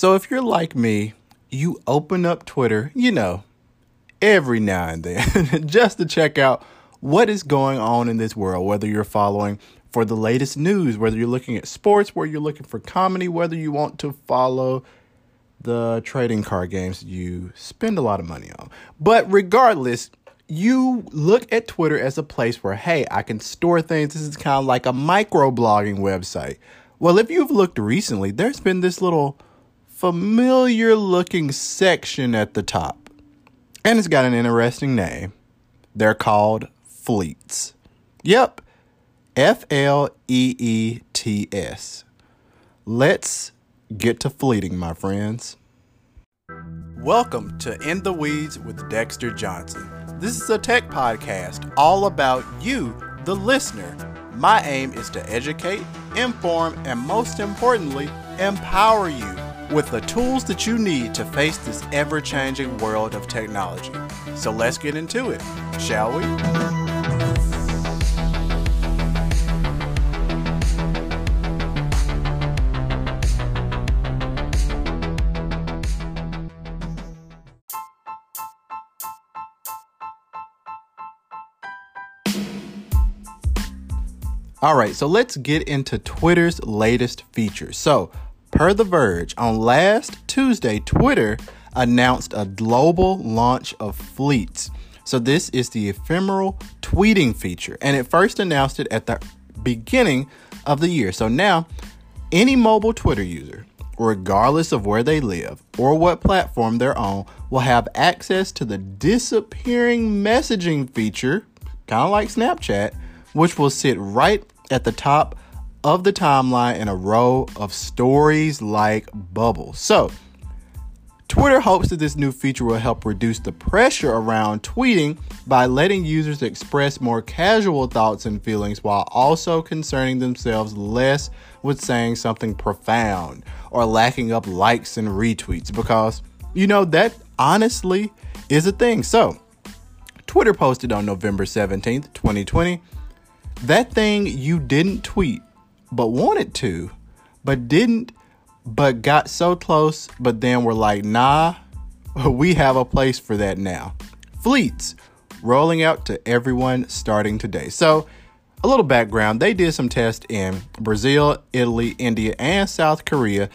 So if you're like me, you open up Twitter, you know, every now and then just to check out what is going on in this world, whether you're following for the latest news, whether you're looking at sports, whether you're looking for comedy, whether you want to follow the trading card games you spend a lot of money on. But regardless, you look at Twitter as a place where, hey, I can store things. This is kind of like a micro blogging website. Well, if you've looked recently, there's been this little familiar looking section at the top. And it's got an interesting name. They're called fleets. Yep, F L E E T S. Let's get to fleeting, my friends. Welcome to In the Weeds with Dexter Johnson. This is a tech podcast all about you, the listener. My aim is to educate, inform, and most importantly, empower you with the tools that you need to face this ever changing world of technology. So let's get into it, shall we? All right, so let's get into Twitter's latest features. So, Per The Verge, on last Tuesday, Twitter announced a global launch of Fleets. So, this is the ephemeral tweeting feature, and it first announced it at the beginning of the year. So, now any mobile Twitter user, regardless of where they live or what platform they're on, will have access to the disappearing messaging feature, kind of like Snapchat, which will sit right at the top of the timeline in a row of stories like bubbles. So, Twitter hopes that this new feature will help reduce the pressure around tweeting by letting users express more casual thoughts and feelings while also concerning themselves less with saying something profound or lacking up likes and retweets because, you know, that honestly is a thing. So, Twitter posted on November 17th, 2020, that thing you didn't tweet but wanted to, but didn't, but got so close, but then were like, nah, we have a place for that now. Fleets rolling out to everyone starting today. So, a little background they did some tests in Brazil, Italy, India, and South Korea.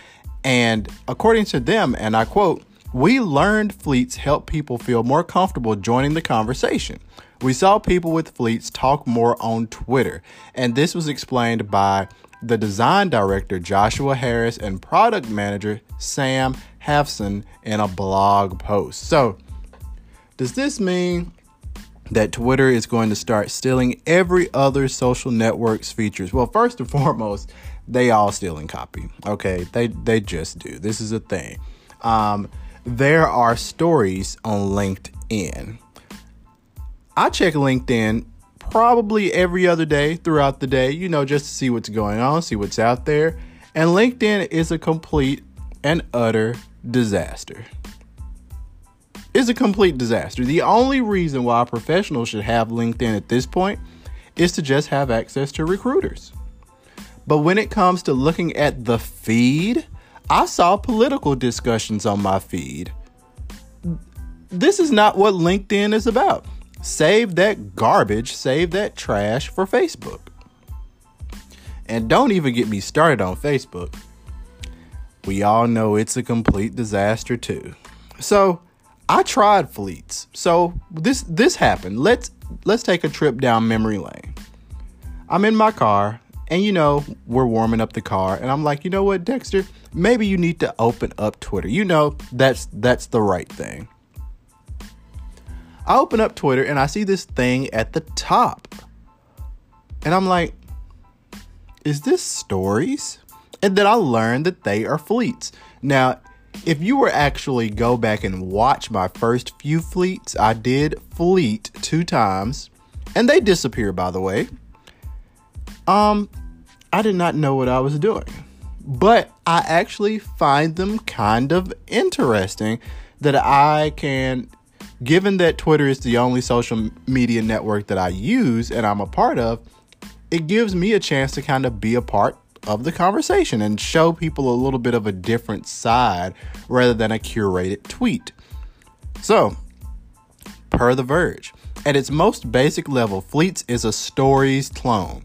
And according to them, and I quote, we learned fleets help people feel more comfortable joining the conversation. We saw people with fleets talk more on Twitter, and this was explained by the design director Joshua Harris and product manager Sam Haveson in a blog post. So, does this mean that Twitter is going to start stealing every other social network's features? Well, first and foremost, they all stealing copy. Okay, they they just do. This is a thing. Um, there are stories on LinkedIn. I check LinkedIn probably every other day throughout the day, you know, just to see what's going on, see what's out there. And LinkedIn is a complete and utter disaster. It's a complete disaster. The only reason why a professional should have LinkedIn at this point is to just have access to recruiters. But when it comes to looking at the feed, I saw political discussions on my feed. This is not what LinkedIn is about. Save that garbage, save that trash for Facebook. And don't even get me started on Facebook. We all know it's a complete disaster too. So, I tried fleets. So, this this happened. Let's let's take a trip down memory lane. I'm in my car and you know, we're warming up the car and I'm like, "You know what, Dexter? Maybe you need to open up Twitter." You know, that's that's the right thing. I open up Twitter and I see this thing at the top. And I'm like, is this stories? And then I learned that they are fleets. Now, if you were actually go back and watch my first few fleets, I did fleet two times, and they disappear by the way. Um, I did not know what I was doing. But I actually find them kind of interesting that I can given that Twitter is the only social media network that I use and I'm a part of, it gives me a chance to kind of be a part of the conversation and show people a little bit of a different side rather than a curated tweet. So, per The Verge, at its most basic level, Fleets is a stories clone,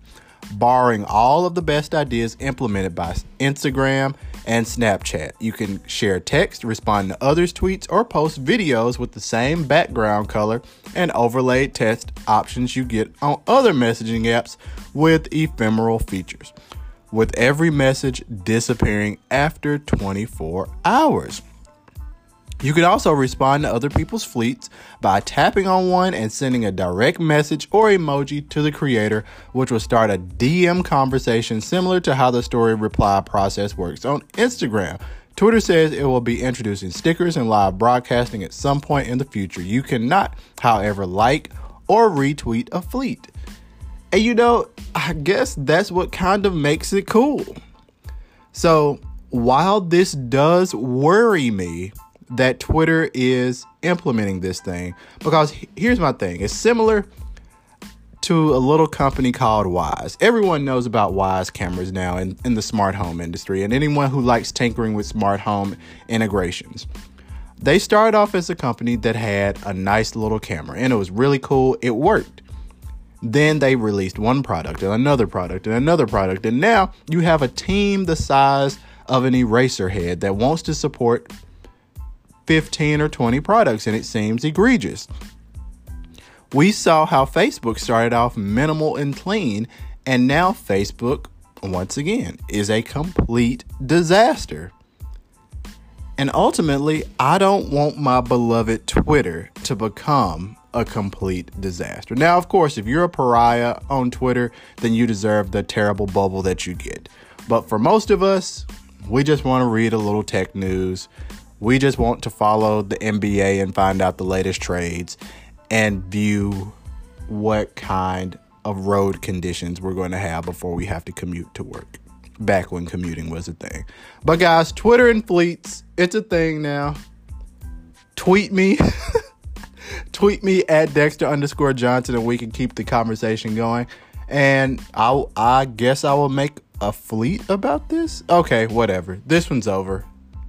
borrowing all of the best ideas implemented by Instagram and Snapchat. You can share text, respond to others' tweets, or post videos with the same background color and overlay text options you get on other messaging apps with ephemeral features, with every message disappearing after 24 hours. You can also respond to other people's fleets by tapping on one and sending a direct message or emoji to the creator, which will start a DM conversation similar to how the story reply process works on Instagram. Twitter says it will be introducing stickers and live broadcasting at some point in the future. You cannot, however, like or retweet a fleet. And you know, I guess that's what kind of makes it cool. So, while this does worry me, that Twitter is implementing this thing because here's my thing it's similar to a little company called Wyze. Everyone knows about Wyze cameras now in, in the smart home industry, and anyone who likes tinkering with smart home integrations. They started off as a company that had a nice little camera, and it was really cool. It worked. Then they released one product and another product and another product, and now you have a team the size of an eraser head that wants to support 15 or 20 products, and it seems egregious. We saw how Facebook started off minimal and clean, and now Facebook, once again, is a complete disaster. And ultimately, I don't want my beloved Twitter to become a complete disaster. Now, of course, if you're a pariah on Twitter, then you deserve the terrible bubble that you get. But for most of us, we just want to read a little tech news, we just want to follow the NBA and find out the latest trades and view what kind of road conditions we're going to have before we have to commute to work. Back when commuting was a thing. But guys, Twitter and fleets, it's a thing now. Tweet me. Tweet me at Dexter underscore Johnson and we can keep the conversation going. And I I guess I will make a fleet about this. Okay, whatever. This one's over.